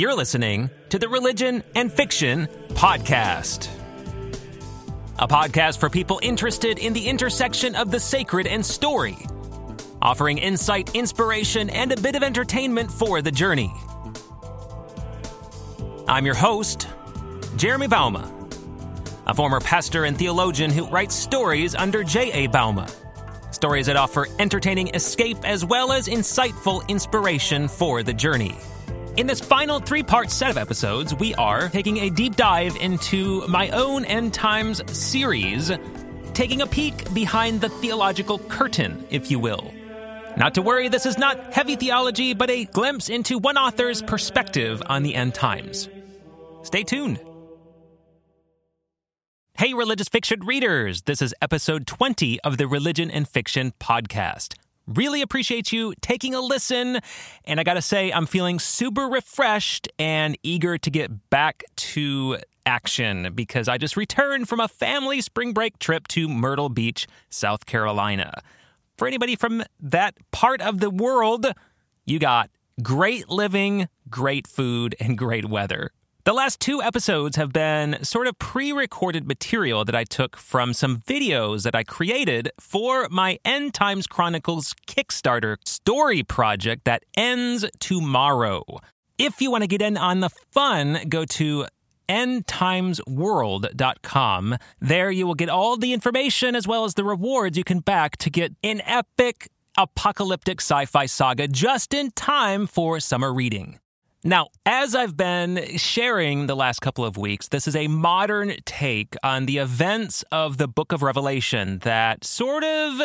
You're listening to the Religion and Fiction Podcast, a podcast for people interested in the intersection of the sacred and story, offering insight, inspiration, and a bit of entertainment for the journey. I'm your host, Jeremy Bouma, a former pastor and theologian who writes stories under J.A. Bouma. Stories that offer entertaining escape as well as insightful inspiration for the journey. In this final three part set of episodes, we are taking a deep dive into my own End Times series, taking a peek behind the theological curtain, if you will. Not to worry, this is not heavy theology, but a glimpse into one author's perspective on the end times. Stay tuned. Hey, religious fiction readers! This is episode 20 of the Religion and Fiction podcast. Really appreciate you taking a listen. And I gotta say, I'm feeling super refreshed and eager to get back to action because I just returned from a family spring break trip to Myrtle Beach, South Carolina. For anybody from that part of the world, you got great living, great food, and great weather. The last two episodes have been sort of pre recorded material that I took from some videos that I created for my End Times Chronicles Kickstarter story project that ends tomorrow. If you want to get in on the fun, go to endtimesworld.com. There you will get all the information as well as the rewards you can back to get an epic apocalyptic sci fi saga just in time for summer reading. Now, as I've been sharing the last couple of weeks, this is a modern take on the events of the book of Revelation that sort of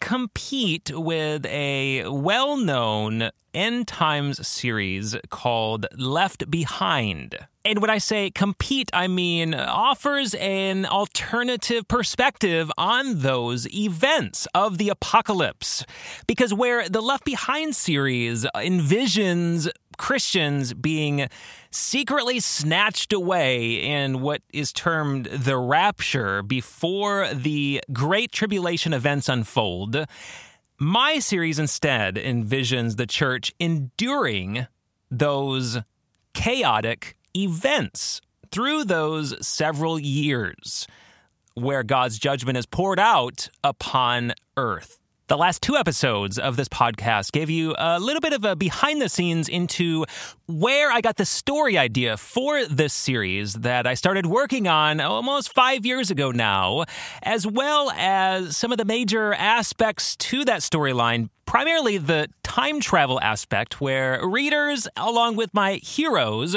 compete with a well known end times series called Left Behind. And when I say compete, I mean offers an alternative perspective on those events of the apocalypse. Because where the Left Behind series envisions Christians being secretly snatched away in what is termed the rapture before the Great Tribulation events unfold. My series instead envisions the church enduring those chaotic events through those several years where God's judgment is poured out upon earth. The last two episodes of this podcast gave you a little bit of a behind the scenes into where I got the story idea for this series that I started working on almost five years ago now, as well as some of the major aspects to that storyline primarily the time travel aspect, where readers, along with my heroes,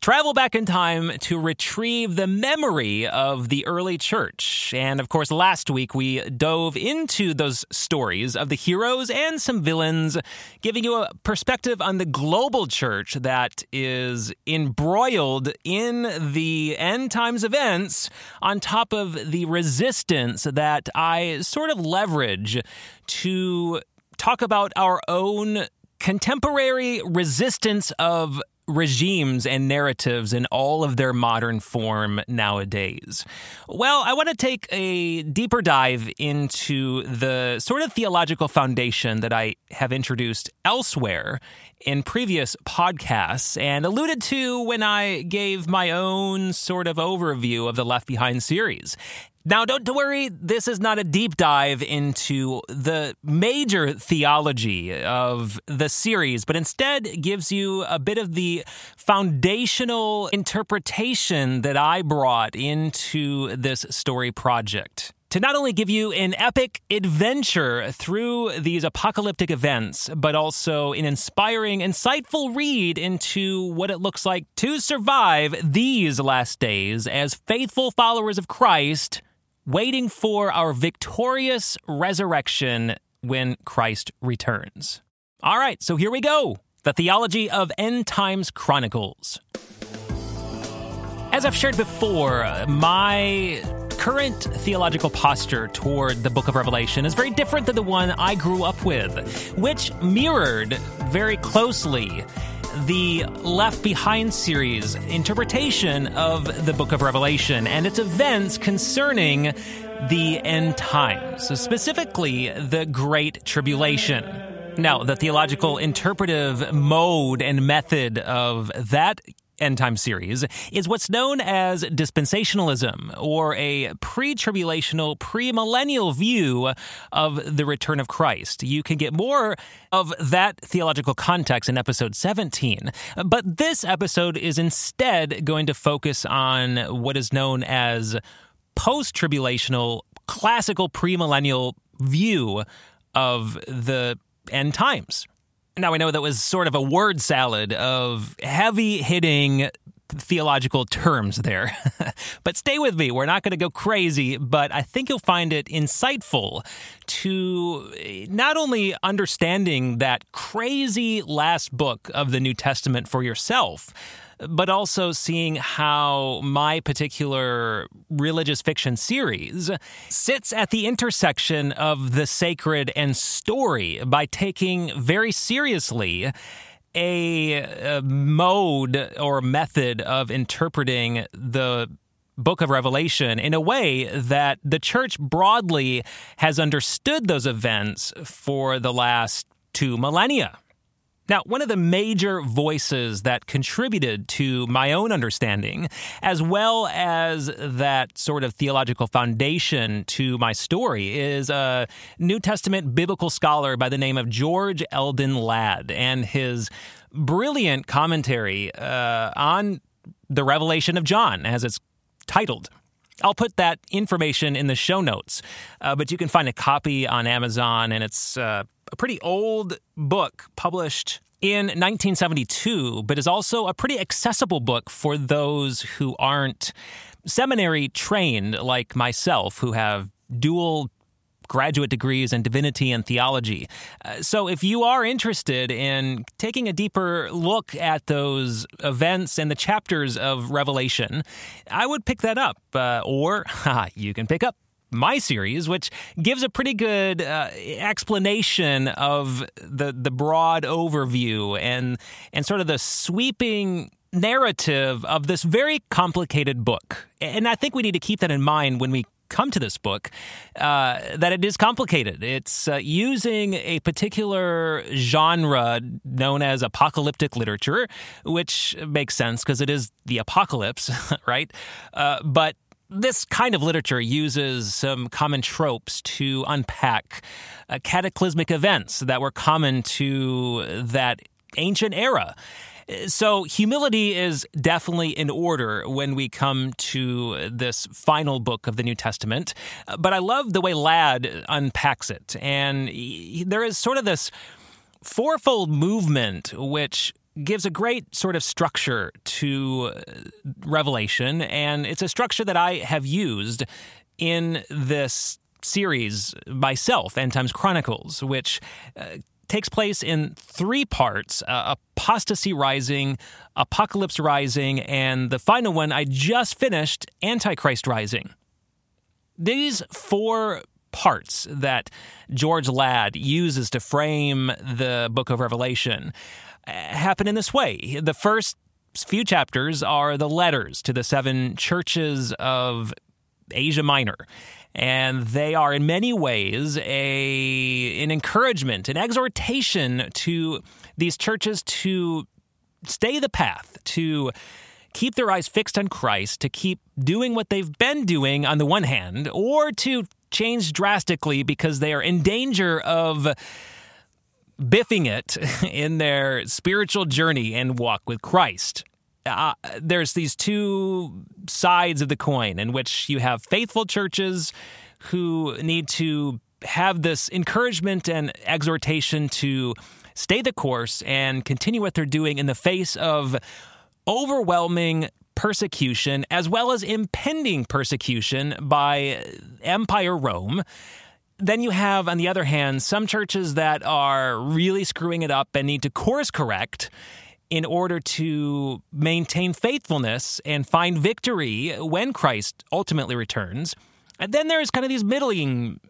travel back in time to retrieve the memory of the early church. And of course, last week we dove into those stories of the heroes and some villains, giving you a perspective on the global church that is embroiled in the end times events, on top of the resistance that I sort of leverage to talk about our own contemporary resistance of regimes and narratives in all of their modern form nowadays? Well, I want to take a deeper dive into the sort of theological foundation that I have introduced elsewhere in previous podcasts and alluded to when I gave my own sort of overview of the Left Behind series. Now, don't worry, this is not a deep dive into the major theology of the series, but instead gives you a bit of the foundational interpretation that I brought into this story project to not only give you an epic adventure through these apocalyptic events, but also an inspiring, insightful read into what it looks like to survive these last days as faithful followers of Christ, waiting for our victorious resurrection when Christ returns. All right, so here we go the theology of End Times Chronicles. As I've shared before, my current theological posture toward the book of Revelation is very different than the one I grew up with, which mirrored very closely the Left Behind series interpretation of the book of Revelation and its events concerning the end times, specifically the Great Tribulation. Now, the theological interpretive mode and method of that end time series is what's known as dispensationalism, or a pre tribulational, premillennial view of the return of Christ. You can get more of that theological context in episode 17, but this episode is instead going to focus on what is known as post tribulational, classical premillennial view of the end times. Now, I know that was sort of a word salad of heavy hitting theological terms there. but stay with me. We're not going to go crazy, but I think you'll find it insightful to eh, not only understanding that crazy last book of the New Testament for yourself, but also seeing how my particular religious fiction series sits at the intersection of the sacred and story by taking very seriously a, a mode or method of interpreting the book of Revelation in a way that the church broadly has understood those events for the last two millennia. Now, one of the major voices that contributed to my own understanding, as well as that sort of theological foundation to my story, is a New Testament biblical scholar by the name of George Eldon Ladd and his brilliant commentary uh, on the Revelation of John, as it's titled. I'll put that information in the show notes, uh, but you can find a copy on Amazon, and it's uh, a pretty old book published in 1972, but is also a pretty accessible book for those who aren't seminary trained like myself, who have dual graduate degrees in divinity and theology. Uh, so, if you are interested in taking a deeper look at those events and the chapters of Revelation, I would pick that up. Uh, or you can pick up my series, which gives a pretty good uh, explanation of the the broad overview and and sort of the sweeping narrative of this very complicated book. And I think we need to keep that in mind when we come to this book uh, that it is complicated. It's uh, using a particular genre known as apocalyptic literature, which makes sense because it is the apocalypse, right? Uh, but this kind of literature uses some common tropes to unpack uh, cataclysmic events that were common to that ancient era. So, humility is definitely in order when we come to this final book of the New Testament. But I love the way Ladd unpacks it. And he, there is sort of this fourfold movement which gives a great sort of structure to uh, Revelation, and it's a structure that I have used in this series myself, End Times Chronicles, which uh, takes place in three parts uh, Apostasy Rising, Apocalypse Rising, and the final one I just finished, Antichrist Rising. These four parts that George Ladd uses to frame the book of Revelation happen in this way. The first few chapters are the letters to the seven churches of Asia Minor. And they are in many ways a an encouragement, an exhortation to these churches to stay the path, to keep their eyes fixed on Christ, to keep doing what they've been doing on the one hand, or to change drastically because they are in danger of biffing it in their spiritual journey and walk with Christ. Uh, there's these two sides of the coin in which you have faithful churches who need to have this encouragement and exhortation to stay the course and continue what they're doing in the face of overwhelming persecution as well as impending persecution by Empire Rome then you have, on the other hand, some churches that are really screwing it up and need to course correct in order to maintain faithfulness and find victory when Christ ultimately returns. And then there's kind of these middling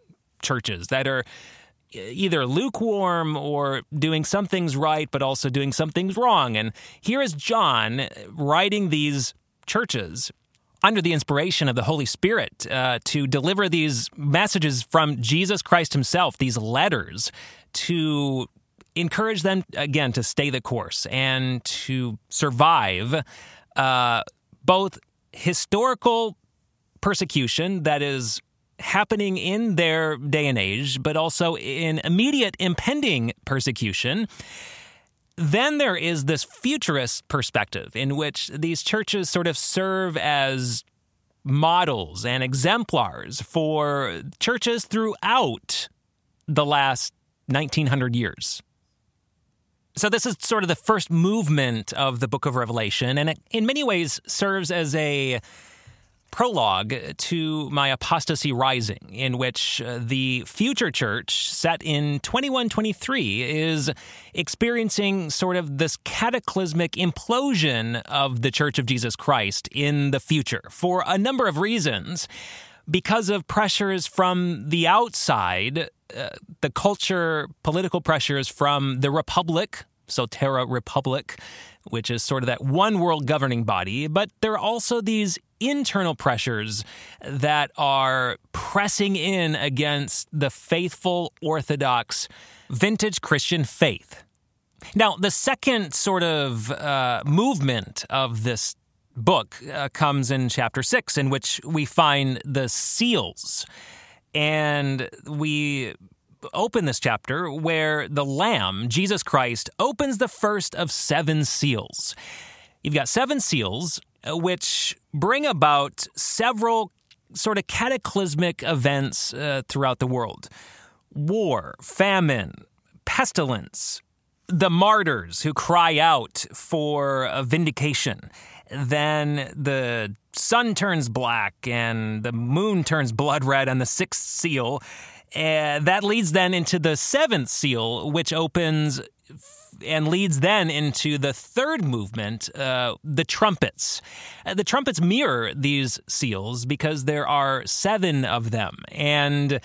churches that are either lukewarm or doing some things right, but also doing some things wrong. And here is John writing these churches under the inspiration of the Holy Spirit uh, to deliver these messages from Jesus Christ Himself, these letters to encourage them again to stay the course and to survive uh, both historical persecution that is happening in their day and age, but also in immediate impending persecution. Then there is this futurist perspective in which these churches sort of serve as models and exemplars for churches throughout the last 1900 years. So, this is sort of the first movement of the book of Revelation, and it in many ways serves as a prologue to my apostasy rising, in which uh, the future church, set in 2123, is experiencing sort of this cataclysmic implosion of the Church of Jesus Christ in the future for a number of reasons. Because of pressures from the outside, uh, the culture, political pressures from the Republic, Solterra Republic, which is sort of that one world governing body, but there are also these internal pressures that are pressing in against the faithful Orthodox vintage Christian faith. Now, the second sort of uh, movement of this book uh, comes in chapter six, in which we find the seals. And we open this chapter where the Lamb, Jesus Christ, opens the first of seven seals. You've got seven seals, which bring about several sort of cataclysmic events uh, throughout the world war, famine, pestilence, the martyrs who cry out for a vindication. Then the sun turns black and the moon turns blood red on the sixth seal. Uh, that leads then into the seventh seal, which opens and leads then into the third movement, uh, the trumpets. Uh, the trumpets mirror these seals because there are seven of them. And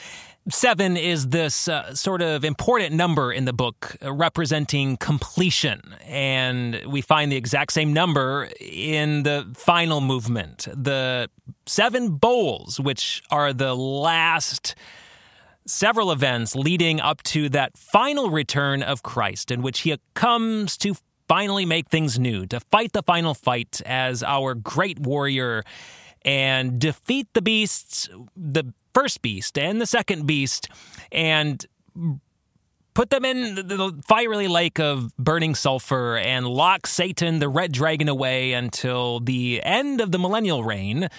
Seven is this uh, sort of important number in the book uh, representing completion. And we find the exact same number in the final movement. The seven bowls, which are the last several events leading up to that final return of Christ, in which he comes to finally make things new, to fight the final fight as our great warrior and defeat the beasts, the first beast and the second beast, and put them in the fiery lake of burning sulfur and lock Satan, the red dragon, away until the end of the millennial reign,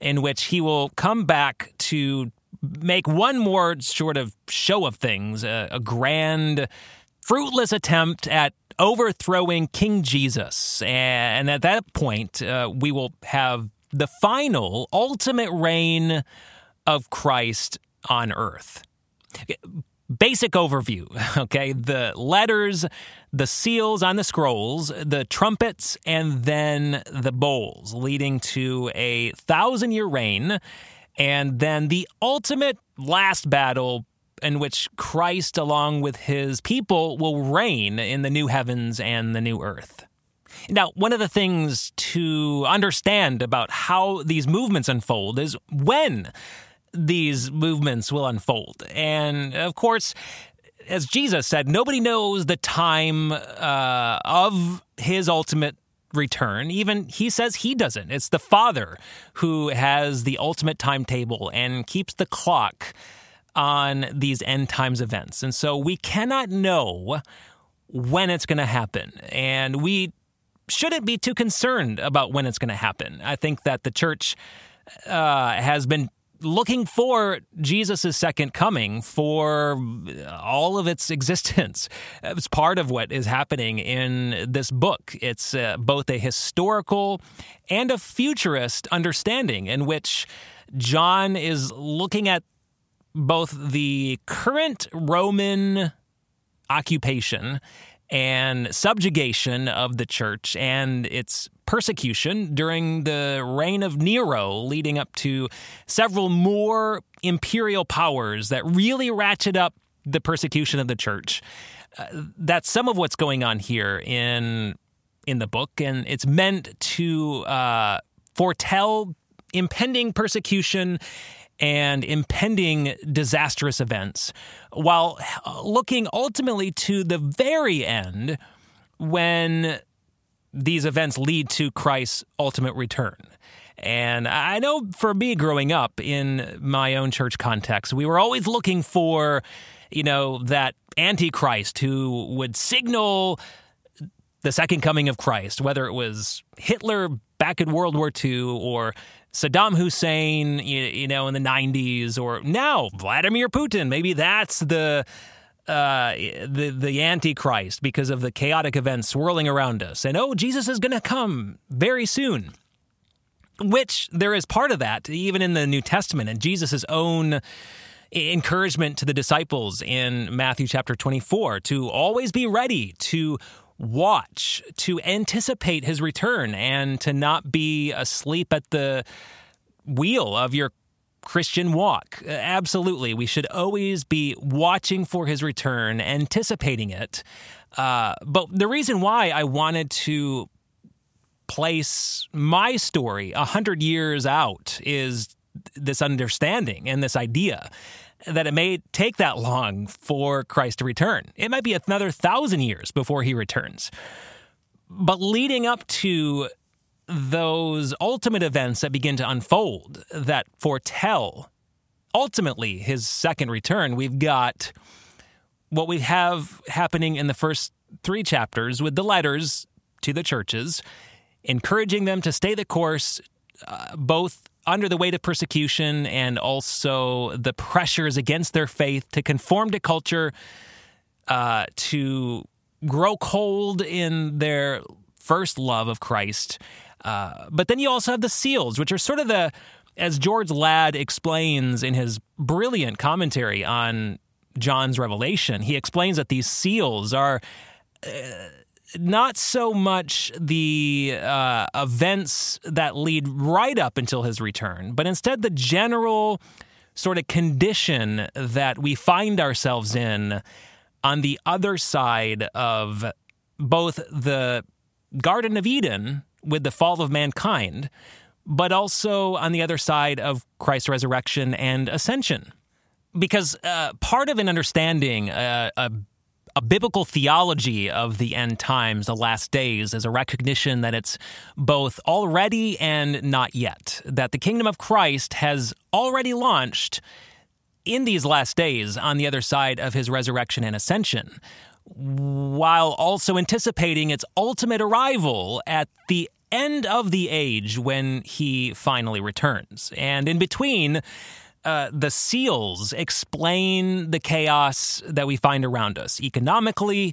in which he will come back to make one more sort of show of things, a, a grand, fruitless attempt at overthrowing King Jesus. And at that point, uh, we will have the final, ultimate reign of Christ on earth. Basic overview, okay? The letters, the seals on the scrolls, the trumpets, and then the bowls, leading to a thousand year reign and then the ultimate last battle in which Christ, along with his people, will reign in the new heavens and the new earth. Now, one of the things to understand about how these movements unfold is when these movements will unfold. And of course, as Jesus said, nobody knows the time uh, of his ultimate return. Even he says he doesn't. It's the Father who has the ultimate timetable and keeps the clock on these end times events. And so we cannot know when it's going to happen. And we shouldn't be too concerned about when it's going to happen. I think that the church uh, has been looking for Jesus' second coming for all of its existence. It's part of what is happening in this book. It's uh, both a historical and a futurist understanding in which John is looking at both the current Roman occupation and subjugation of the church and its persecution during the reign of Nero, leading up to several more imperial powers that really ratchet up the persecution of the church. Uh, that's some of what's going on here in in the book, and it's meant to uh, foretell impending persecution and impending disastrous events, while uh, looking ultimately to the very end when these events lead to Christ's ultimate return. And I know for me growing up in my own church context, we were always looking for, you know, that antichrist who would signal the second coming of Christ, whether it was Hitler back in World War II or Saddam Hussein, you, know, in the 90s, or now Vladimir Putin. Maybe that's the uh, the the Antichrist because of the chaotic events swirling around us. And oh, Jesus is going to come very soon. Which there is part of that, even in the New Testament, and Jesus' own encouragement to the disciples in Matthew chapter 24 to always be ready to watch, to anticipate his return, and to not be asleep at the wheel of your Christian walk. Absolutely. We should always be watching for his return, anticipating it. Uh, but the reason why I wanted to place my story a hundred years out is this understanding and this idea that it may take that long for Christ to return. It might be another thousand years before he returns. But leading up to those ultimate events that begin to unfold that foretell ultimately his second return, we've got what we have happening in the first three chapters with the letters to the churches, encouraging them to stay the course, uh, both under the weight of persecution and also the pressures against their faith to conform to culture, uh, to grow cold in their first love of Christ. Uh, but then you also have the seals, which are sort of the, as George Ladd explains in his brilliant commentary on John's revelation, he explains that these seals are. Uh, not so much the uh, events that lead right up until his return, but instead the general sort of condition that we find ourselves in on the other side of both the Garden of Eden with the fall of mankind, but also on the other side of Christ's resurrection and ascension. Because uh, part of an understanding uh, a a biblical theology of the end times, the last days, is a recognition that it's both already and not yet. That the kingdom of Christ has already launched in these last days on the other side of his resurrection and ascension, while also anticipating its ultimate arrival at the end of the age when he finally returns. And in between, uh, the seals explain the chaos that we find around us economically,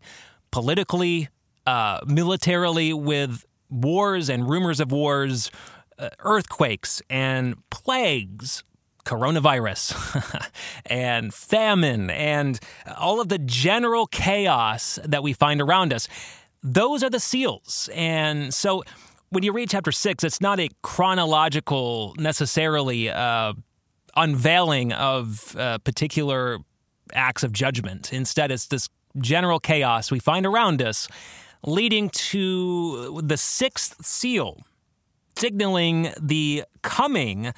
politically, uh, militarily, with wars and rumors of wars, uh, earthquakes and plagues, coronavirus and famine, and all of the general chaos that we find around us. Those are the seals. And so when you read chapter six, it's not a chronological necessarily uh, unveiling of uh, particular acts of judgment. Instead, it's this general chaos we find around us, leading to the sixth seal, signaling the coming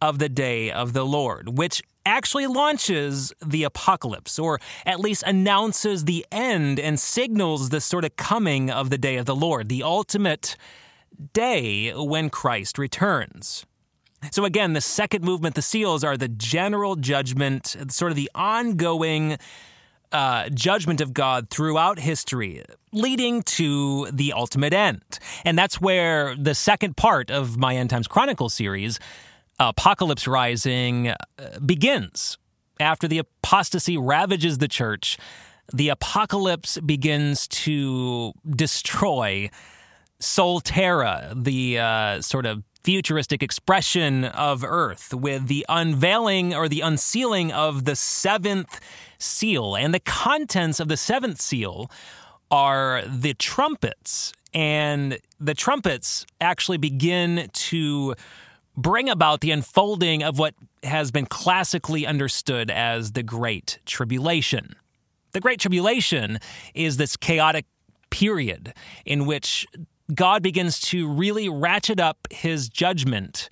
of the day of the Lord, which actually launches the apocalypse, or at least announces the end and signals the sort of coming of the day of the Lord, the ultimate day when Christ returns. So, again, the second movement, the seals, are the general judgment, sort of the ongoing uh, judgment of God throughout history, leading to the ultimate end. And that's where the second part of my End Times Chronicle series, Apocalypse Rising, uh, begins. After the apostasy ravages the church, the apocalypse begins to destroy Solterra, the uh, sort of futuristic expression of Earth with the unveiling or the unsealing of the seventh seal. And the contents of the seventh seal are the trumpets. And the trumpets actually begin to bring about the unfolding of what has been classically understood as the Great Tribulation. The Great Tribulation is this chaotic period in which God begins to really ratchet up his judgment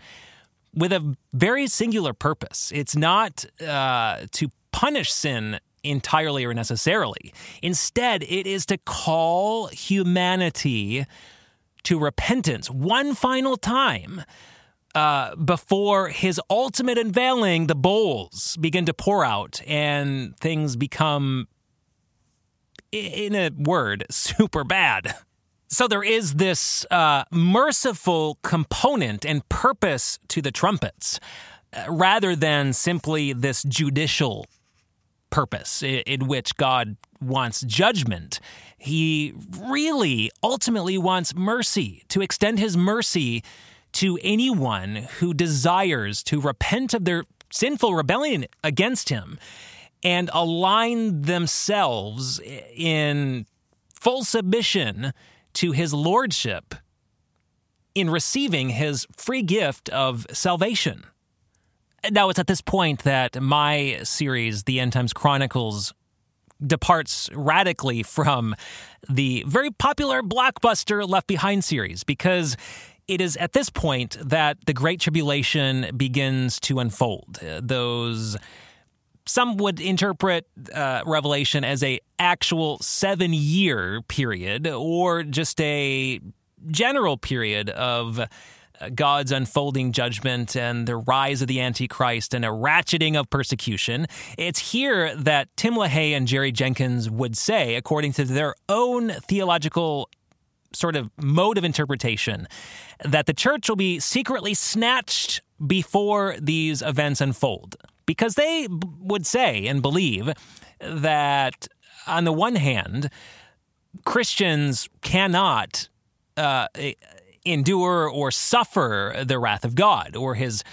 with a very singular purpose. It's not uh, to punish sin entirely or necessarily. Instead, it is to call humanity to repentance one final time uh, before his ultimate unveiling, the bowls begin to pour out and things become, in a word, super bad. So there is this uh, merciful component and purpose to the trumpets, uh, rather than simply this judicial purpose in, in which God wants judgment. He really ultimately wants mercy, to extend his mercy to anyone who desires to repent of their sinful rebellion against him and align themselves in full submission to his lordship in receiving his free gift of salvation. Now, it's at this point that my series, The End Times Chronicles, departs radically from the very popular blockbuster Left Behind series because it is at this point that the Great Tribulation begins to unfold. Those some would interpret uh, Revelation as a actual seven year period or just a general period of God's unfolding judgment and the rise of the Antichrist and a ratcheting of persecution. It's here that Tim LaHaye and Jerry Jenkins would say, according to their own theological sort of mode of interpretation, that the church will be secretly snatched before these events unfold. Because they would say and believe that, on the one hand, Christians cannot uh, endure or suffer the wrath of God or his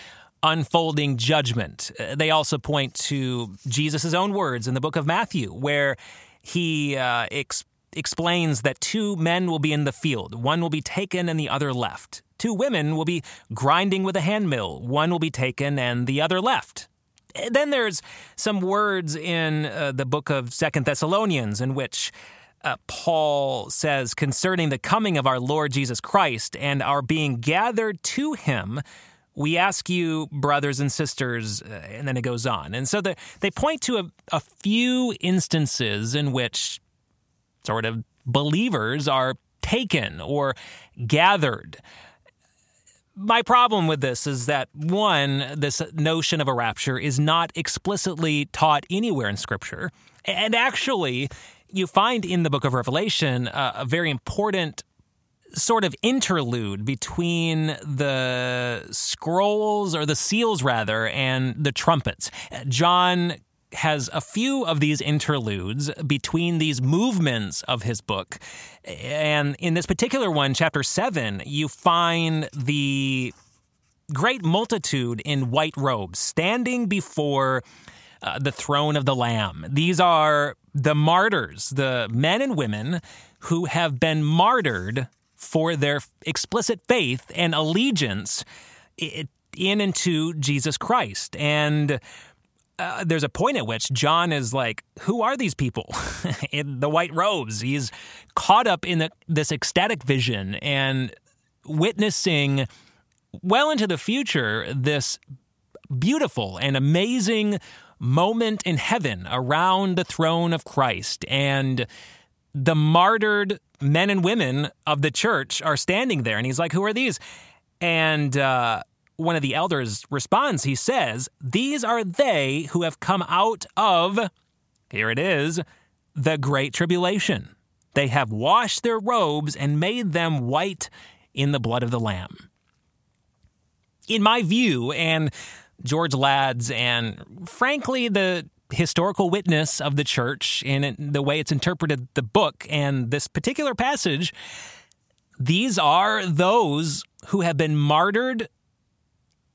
unfolding judgment. They also point to Jesus' own words in the book of Matthew, where he uh, ex- explains that two men will be in the field, one will be taken and the other left. Two women will be grinding with a handmill, one will be taken and the other left. Then there's some words in uh, the book of Second Thessalonians in which uh, Paul says concerning the coming of our Lord Jesus Christ and our being gathered to him. We ask you, brothers and sisters, uh, and then it goes on. And so the, they point to a, a few instances in which sort of believers are taken or gathered. My problem with this is that one, this notion of a rapture is not explicitly taught anywhere in Scripture. And actually, you find in the book of Revelation uh, a very important sort of interlude between the scrolls or the seals rather and the trumpets. John has a few of these interludes between these movements of his book. And in this particular one, chapter 7, you find the great multitude in white robes standing before uh, the throne of the Lamb. These are the martyrs, the men and women who have been martyred for their explicit faith and allegiance in and to Jesus Christ. And uh, there's a point at which John is like, "Who are these people in the white robes?" He's caught up in the, this ecstatic vision and witnessing well into the future this beautiful and amazing moment in heaven around the throne of Christ. And the martyred men and women of the church are standing there. And he's like, Who are these? And uh, one of the elders responds, He says, These are they who have come out of, here it is, the great tribulation. They have washed their robes and made them white in the blood of the Lamb. In my view, and George Ladd's and frankly the historical witness of the church in the way it's interpreted the book and this particular passage these are those who have been martyred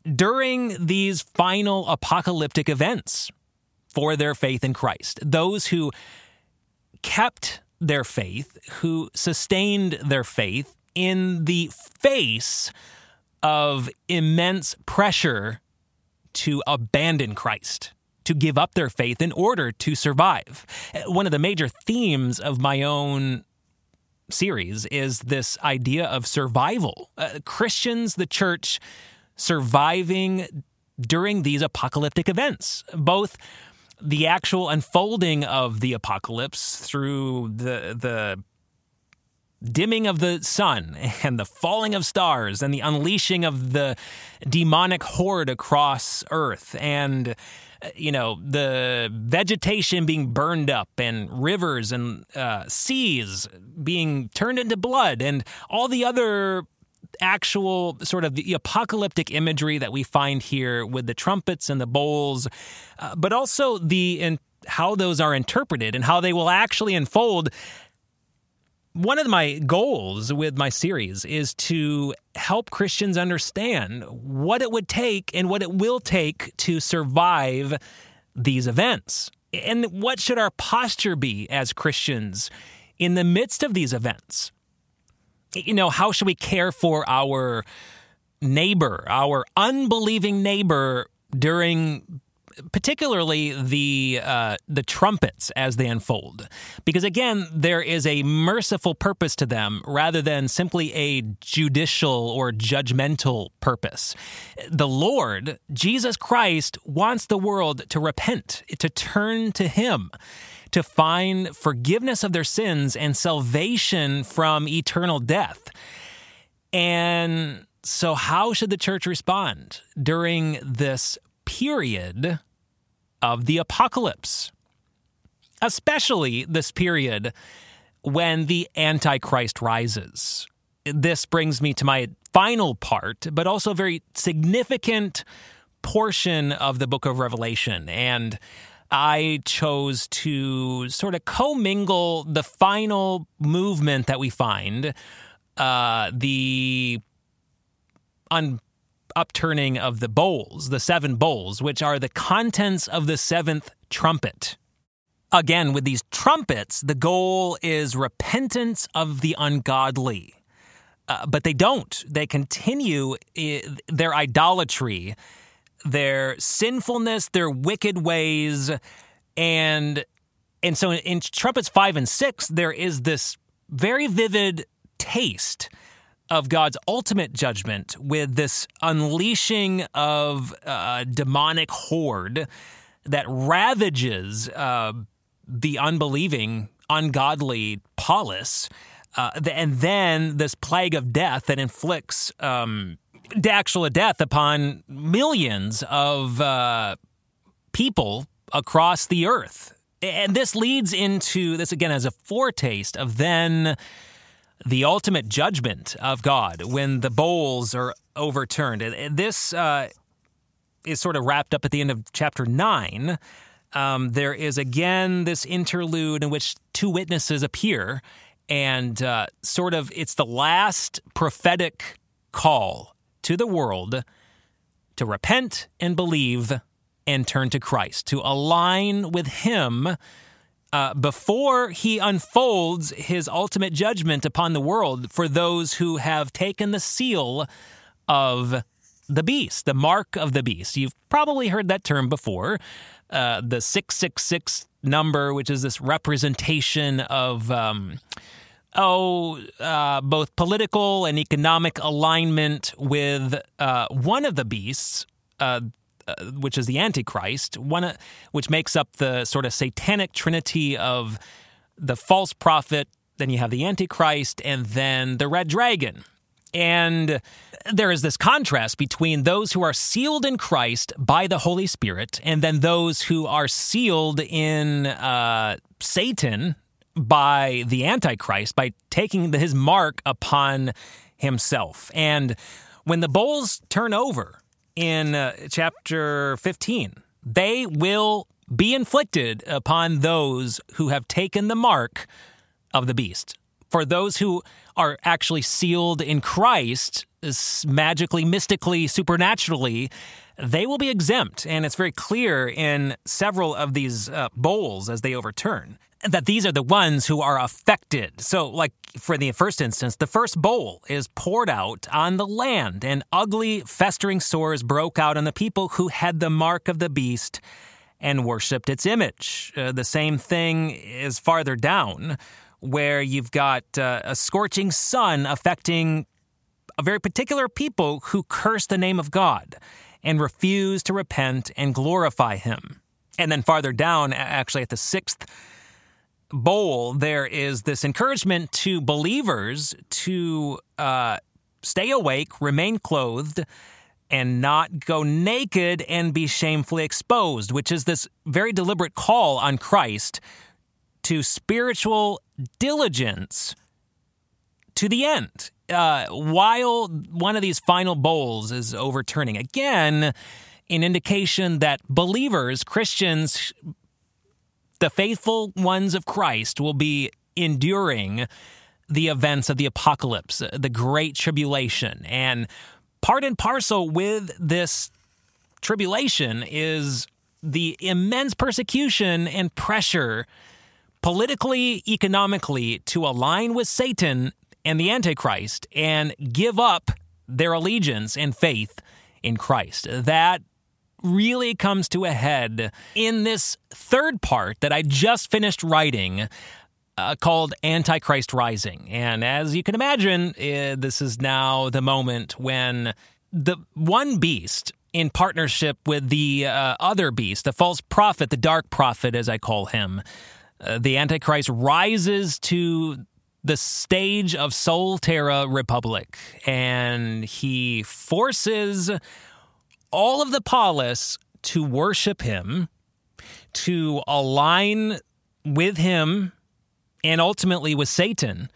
during these final apocalyptic events for their faith in Christ those who kept their faith who sustained their faith in the face of immense pressure to abandon Christ, to give up their faith in order to survive. One of the major themes of my own series is this idea of survival. Uh, Christians, the church, surviving during these apocalyptic events, both the actual unfolding of the apocalypse through the the dimming of the sun and the falling of stars and the unleashing of the demonic horde across earth and you know the vegetation being burned up and rivers and uh, seas being turned into blood and all the other actual sort of the apocalyptic imagery that we find here with the trumpets and the bowls, uh, but also the how those are interpreted and how they will actually unfold. One of my goals with my series is to help Christians understand what it would take and what it will take to survive these events. And what should our posture be as Christians in the midst of these events? You know, how should we care for our neighbor, our unbelieving neighbor during particularly the uh, the trumpets as they unfold, because again, there is a merciful purpose to them rather than simply a judicial or judgmental purpose. The Lord Jesus Christ wants the world to repent, to turn to Him to find forgiveness of their sins and salvation from eternal death. And so, how should the church respond during this period of the apocalypse? Especially this period when the Antichrist rises. This brings me to my final part, but also a very significant portion of the book of Revelation. And I chose to sort of commingle the final movement that we find, uh, the un- upturning of the bowls, the seven bowls, which are the contents of the seventh trumpet. Again, with these trumpets, the goal is repentance of the ungodly. Uh, but they don't. They continue I- their idolatry their sinfulness, their wicked ways, and and so in, in trumpets five and six, there is this very vivid taste of God's ultimate judgment with this unleashing of a demonic horde that ravages uh, the unbelieving, ungodly polis. Uh, and then this plague of death that inflicts um, actual death upon millions of uh, people across the earth. And this leads into this again as a foretaste of then the ultimate judgment of God when the bowls are overturned. This uh, is sort of wrapped up at the end of chapter 9. Um, there is again this interlude in which two witnesses appear, and uh, sort of it's the last prophetic call to the world to repent and believe and turn to Christ, to align with Him uh, before He unfolds His ultimate judgment upon the world for those who have taken the seal of the beast, the mark of the beast. You've probably heard that term before. Uh, the 666 number, which is this representation of. Um, oh, uh, both political and economic alignment with uh, one of the beasts, uh, uh which is the Antichrist, one which makes up the sort of satanic trinity of the false prophet. Then you have the Antichrist, and then the red dragon. And there is this contrast between those who are sealed in Christ by the Holy Spirit and then those who are sealed in uh, Satan by the Antichrist by taking his mark upon himself. And when the bowls turn over in uh, chapter 15, they will be inflicted upon those who have taken the mark of the beast. For those who are actually sealed in Christ, magically, mystically, supernaturally, they will be exempt. And it's very clear in several of these uh, bowls as they overturn that these are the ones who are affected. So, like for the first instance, the first bowl is poured out on the land, and ugly, festering sores broke out on the people who had the mark of the beast and worshipped its image. Uh, the same thing is farther down, where you've got uh, a scorching sun affecting a very particular people who curse the name of God and refuse to repent and glorify Him. And then farther down, actually at the sixth bowl, there is this encouragement to believers to uh, stay awake, remain clothed, and not go naked and be shamefully exposed, which is this very deliberate call on Christ to spiritual diligence to the end. Uh, while one of these final bowls is overturning, again, an indication that believers, Christians, the faithful ones of Christ, will be enduring the events of the apocalypse, the great tribulation. And part and parcel with this tribulation is the immense persecution and pressure politically, economically, to align with Satan and the Antichrist and give up their allegiance and faith in Christ. That really comes to a head in this third part that I just finished writing. Uh, called Antichrist Rising. And as you can imagine, uh, this is now the moment when the one beast, in partnership with the uh, other beast, the false prophet, the dark prophet, as I call him, uh, the Antichrist rises to the stage of Solterra Republic, and he forces all of the polis to worship him, to align with him, and ultimately with Satan,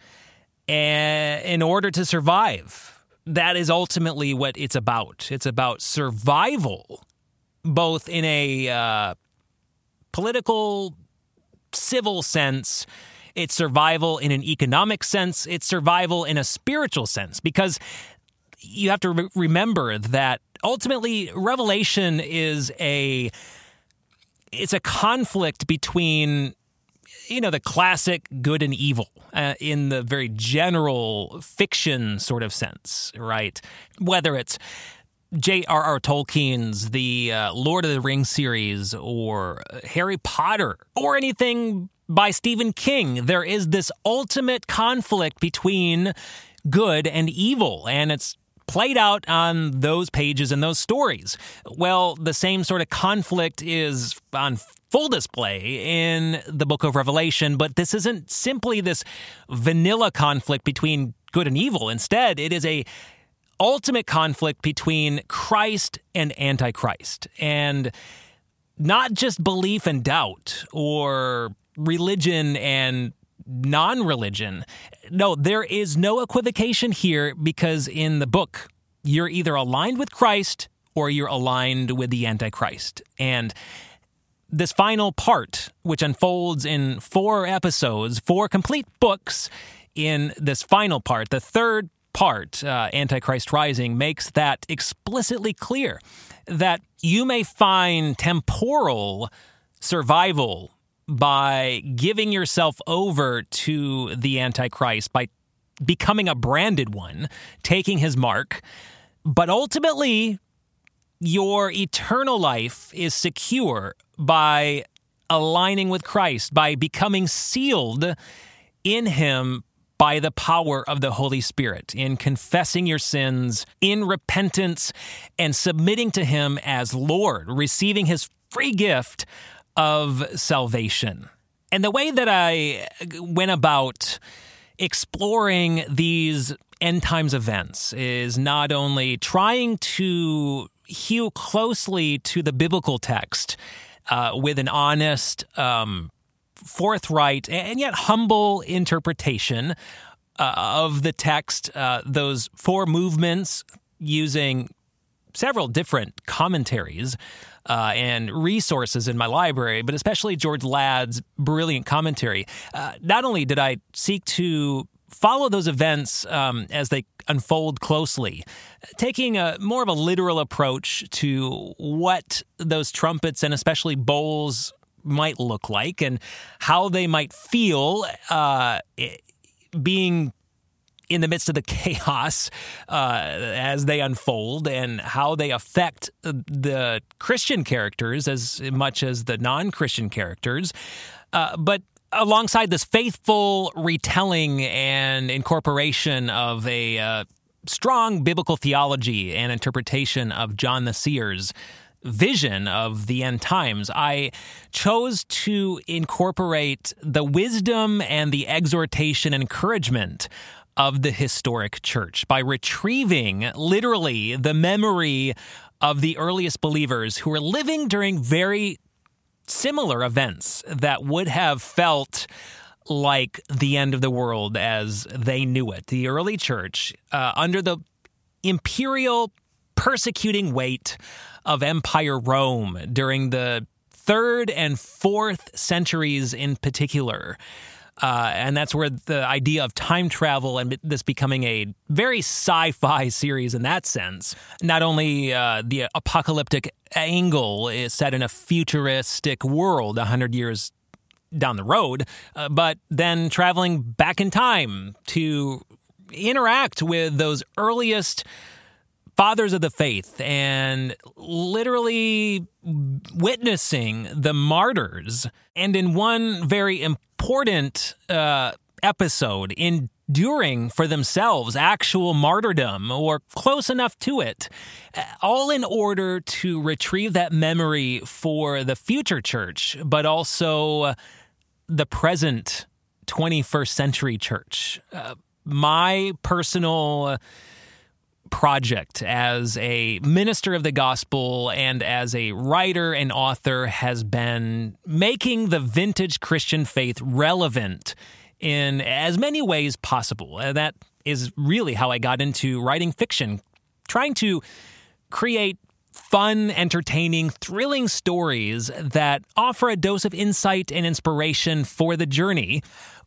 in order to survive. That is ultimately what it's about. It's about survival, both in a uh, political, civil sense it's survival in an economic sense, it's survival in a spiritual sense, because you have to re- remember that ultimately revelation is a it's a conflict between you know the classic good and evil uh, in the very general fiction sort of sense right whether it's J.R.R. Tolkien's The uh, Lord of the Rings series or Harry Potter or anything by Stephen King. There is this ultimate conflict between good and evil, and it's played out on those pages and those stories. Well, the same sort of conflict is on full display in the book of Revelation, but this isn't simply this vanilla conflict between good and evil. Instead, it is a ultimate conflict between Christ and Antichrist. And not just belief and doubt or religion and non religion. No, there is no equivocation here because in the book, you're either aligned with Christ or you're aligned with the Antichrist. And this final part, which unfolds in four episodes, four complete books, in this final part, the third part, uh, Antichrist Rising, makes that explicitly clear that you may find temporal survival by giving yourself over to the Antichrist, by becoming a branded one, taking his mark. But ultimately, your eternal life is secure by aligning with Christ, by becoming sealed in Him by the power of the Holy Spirit, in confessing your sins, in repentance, and submitting to Him as Lord, receiving His free gift of salvation. And the way that I went about exploring these end times events is not only trying to hew closely to the biblical text uh, with an honest, um, forthright, and yet humble interpretation uh, of the text, uh, those four movements using several different commentaries uh, and resources in my library, but especially George Ladd's brilliant commentary. Uh, not only did I seek to follow those events um, as they unfold closely, taking a more of a literal approach to what those trumpets and especially bowls might look like and how they might feel uh, being in the midst of the chaos uh, as they unfold and how they affect the Christian characters as much as the non Christian characters. Uh, but alongside this faithful retelling and incorporation of a uh, strong biblical theology and interpretation of John the Seer's vision of the end times, I chose to incorporate the wisdom and the exhortation and encouragement of the historic church by retrieving literally the memory of the earliest believers who were living during very similar events that would have felt like the end of the world as they knew it. The early church, uh, under the imperial persecuting weight of Empire Rome during the third and fourth centuries in particular. Uh, and that's where the idea of time travel and this becoming a very sci fi series in that sense. Not only uh, the apocalyptic angle is set in a futuristic world 100 years down the road, uh, but then traveling back in time to interact with those earliest fathers of the faith and literally witnessing the martyrs. And in one very important uh, episode, enduring for themselves actual martyrdom or close enough to it, all in order to retrieve that memory for the future church, but also the present 21st century church. Uh, my personal project as a minister of the gospel and as a writer and author has been making the vintage Christian faith relevant in as many ways possible. And that is really how I got into writing fiction, trying to create fun, entertaining, thrilling stories that offer a dose of insight and inspiration for the journey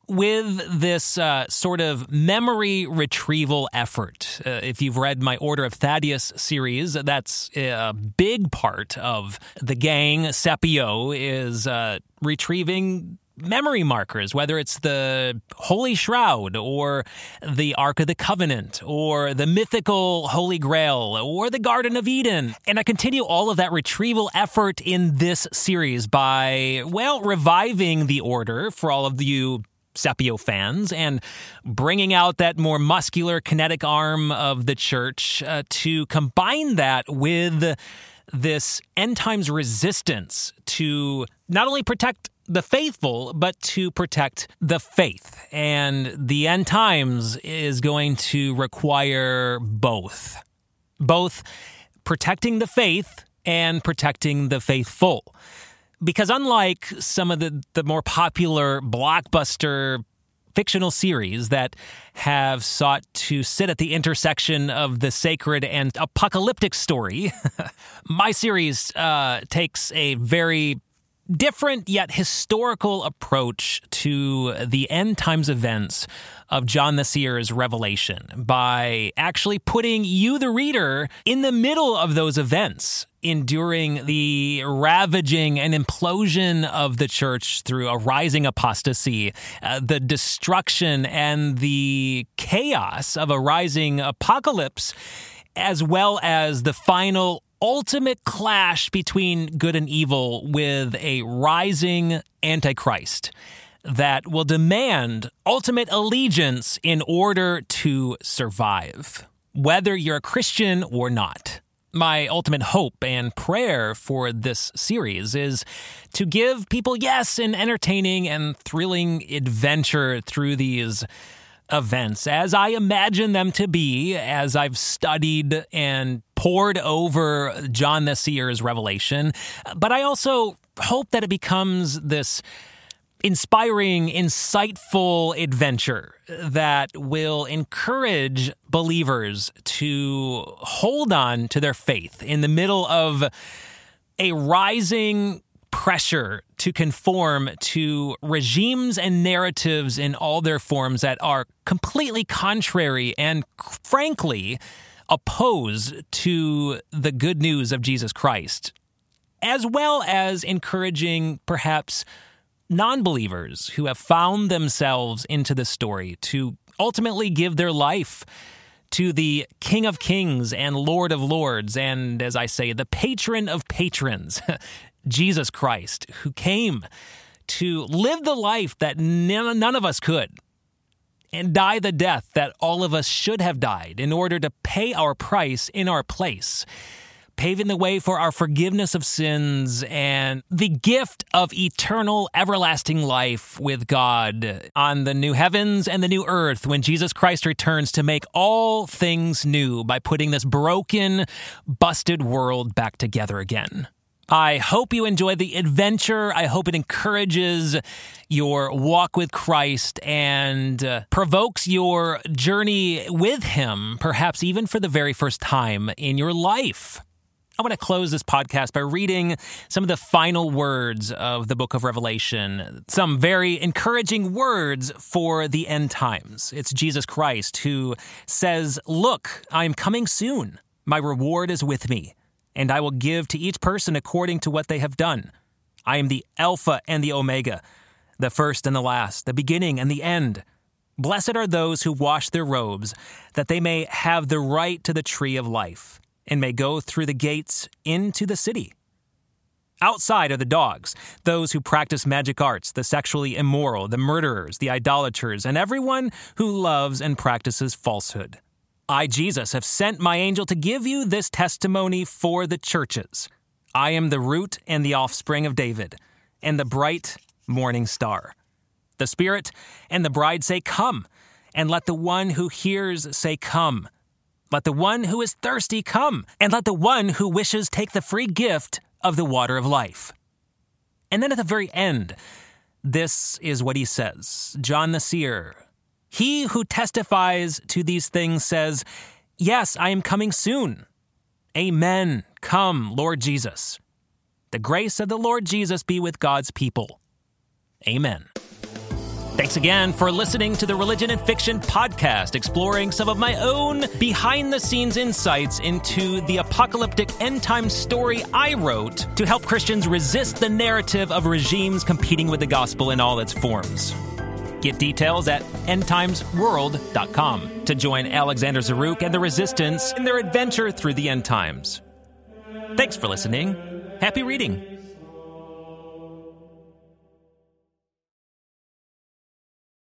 with this uh, sort of memory retrieval effort. Uh, if you've read my Order of Thaddeus series, that's a big part of the gang. Sepio is uh, retrieving memory markers, whether it's the Holy Shroud or the Ark of the Covenant or the mythical Holy Grail or the Garden of Eden. And I continue all of that retrieval effort in this series by, well, reviving the order for all of you Sepio fans and bringing out that more muscular kinetic arm of the church uh, to combine that with this end times resistance to not only protect the faithful, but to protect the faith. And the end times is going to require both, both protecting the faith and protecting the faithful because unlike some of the, the more popular blockbuster fictional series that have sought to sit at the intersection of the sacred and apocalyptic story, my series uh, takes a very different yet historical approach to the end times events of John the Seer's revelation by actually putting you, the reader, in the middle of those events enduring the ravaging and implosion of the church through a rising apostasy, uh, the destruction and the chaos of a rising apocalypse, as well as the final ultimate clash between good and evil with a rising antichrist that will demand ultimate allegiance in order to survive, whether you're a Christian or not. My ultimate hope and prayer for this series is to give people, yes, an entertaining and thrilling adventure through these events as I imagine them to be, as I've studied and pored over John the Seer's revelation. But I also hope that it becomes this inspiring, insightful adventure that will encourage believers to hold on to their faith in the middle of a rising pressure to conform to regimes and narratives in all their forms that are completely contrary and frankly opposed to the good news of Jesus Christ, as well as encouraging perhaps non believers who have found themselves into the story to ultimately give their life to the King of Kings and Lord of Lords, and as I say, the patron of patrons, Jesus Christ, who came to live the life that none of us could and die the death that all of us should have died in order to pay our price in our place paving the way for our forgiveness of sins and the gift of eternal, everlasting life with God on the new heavens and the new earth when Jesus Christ returns to make all things new by putting this broken, busted world back together again. I hope you enjoy the adventure. I hope it encourages your walk with Christ and uh, provokes your journey with Him, perhaps even for the very first time in your life. I want to close this podcast by reading some of the final words of the book of Revelation, some very encouraging words for the end times. It's Jesus Christ who says, Look, I am coming soon. My reward is with me, and I will give to each person according to what they have done. I am the Alpha and the Omega, the first and the last, the beginning and the end. Blessed are those who wash their robes, that they may have the right to the tree of life and may go through the gates into the city. Outside are the dogs, those who practice magic arts, the sexually immoral, the murderers, the idolaters, and everyone who loves and practices falsehood. I, Jesus, have sent my angel to give you this testimony for the churches. I am the root and the offspring of David, and the bright morning star. The Spirit and the bride say, Come, and let the one who hears say, Come. Let the one who is thirsty come, and let the one who wishes take the free gift of the water of life. And then at the very end, this is what he says John the Seer. He who testifies to these things says, Yes, I am coming soon. Amen. Come, Lord Jesus. The grace of the Lord Jesus be with God's people. Amen. Thanks again for listening to the Religion and Fiction podcast, exploring some of my own behind the scenes insights into the apocalyptic end time story I wrote to help Christians resist the narrative of regimes competing with the gospel in all its forms. Get details at endtimesworld.com to join Alexander Zaruk and the Resistance in their adventure through the end times. Thanks for listening. Happy reading.